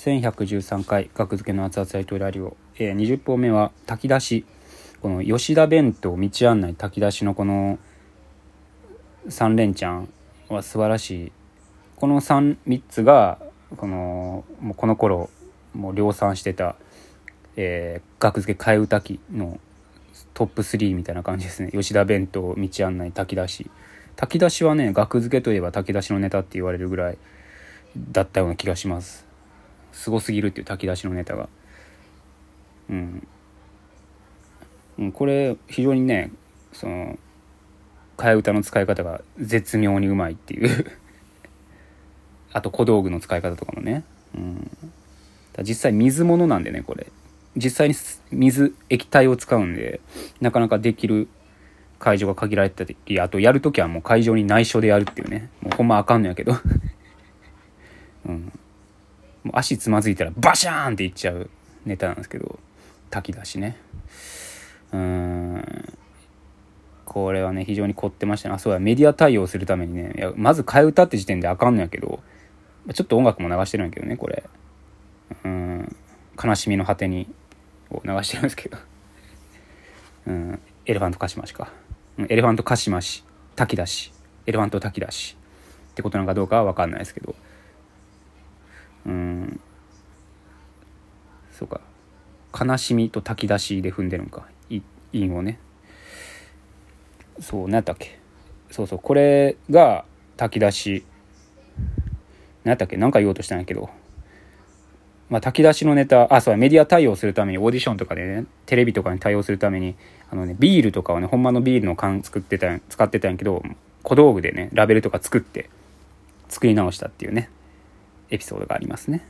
1113回学付けの熱々大統領ラリオ、えー、20本目は炊き出し。この吉田弁当道案内炊き出しのこの3連チャンは素晴らしい。この 3, 3つがこのもうこの頃もう量産してた、えー、学付け替え歌機のトップ3みたいな感じですね。吉田弁当道案内炊き出し。炊き出しはね学付けといえば炊き出しのネタって言われるぐらいだったような気がします。すごすぎるっていう炊き出しのネタが。うん。うんこれ非常にねその替え歌の使い方が絶妙にうまいっていう。あと小道具の使い方とかもね、うん、実際水物なんでねこれ。実際に水液体を使うんでなかなかできる会場が限られてたりあとやるときはもう会場に内緒でやるっていうね。もうほんまあかんのやけど。うん。もう足つまずいたらバシャーンっていっちゃうネタなんですけど滝だしね。うん。これはね非常に凝ってましたね。あそうやメディア対応するためにね。いやまず替え歌って時点であかんのやけどちょっと音楽も流してるんやけどねこれ。うん。悲しみの果てにを流してるんですけど。うん。エレファントカシマシか、うん、エレファントカシマシ滝だし。エレファント滝だし。ってことなのかどうかは分かんないですけど。うん。そうか。悲しみと炊き出しで踏んでるんか。韻をね。そう何やったっけ。そうそうこれが炊き出し。何やったっけ。何か言おうとしたんやけど。まあ、炊き出しのネタ、あ、そうメディア対応するために、オーディションとかでね、テレビとかに対応するために、あのね、ビールとかをね、ほんまのビールの缶作ってた、使ってたんやけど、小道具でね、ラベルとか作って、作り直したっていうね、エピソードがありますね。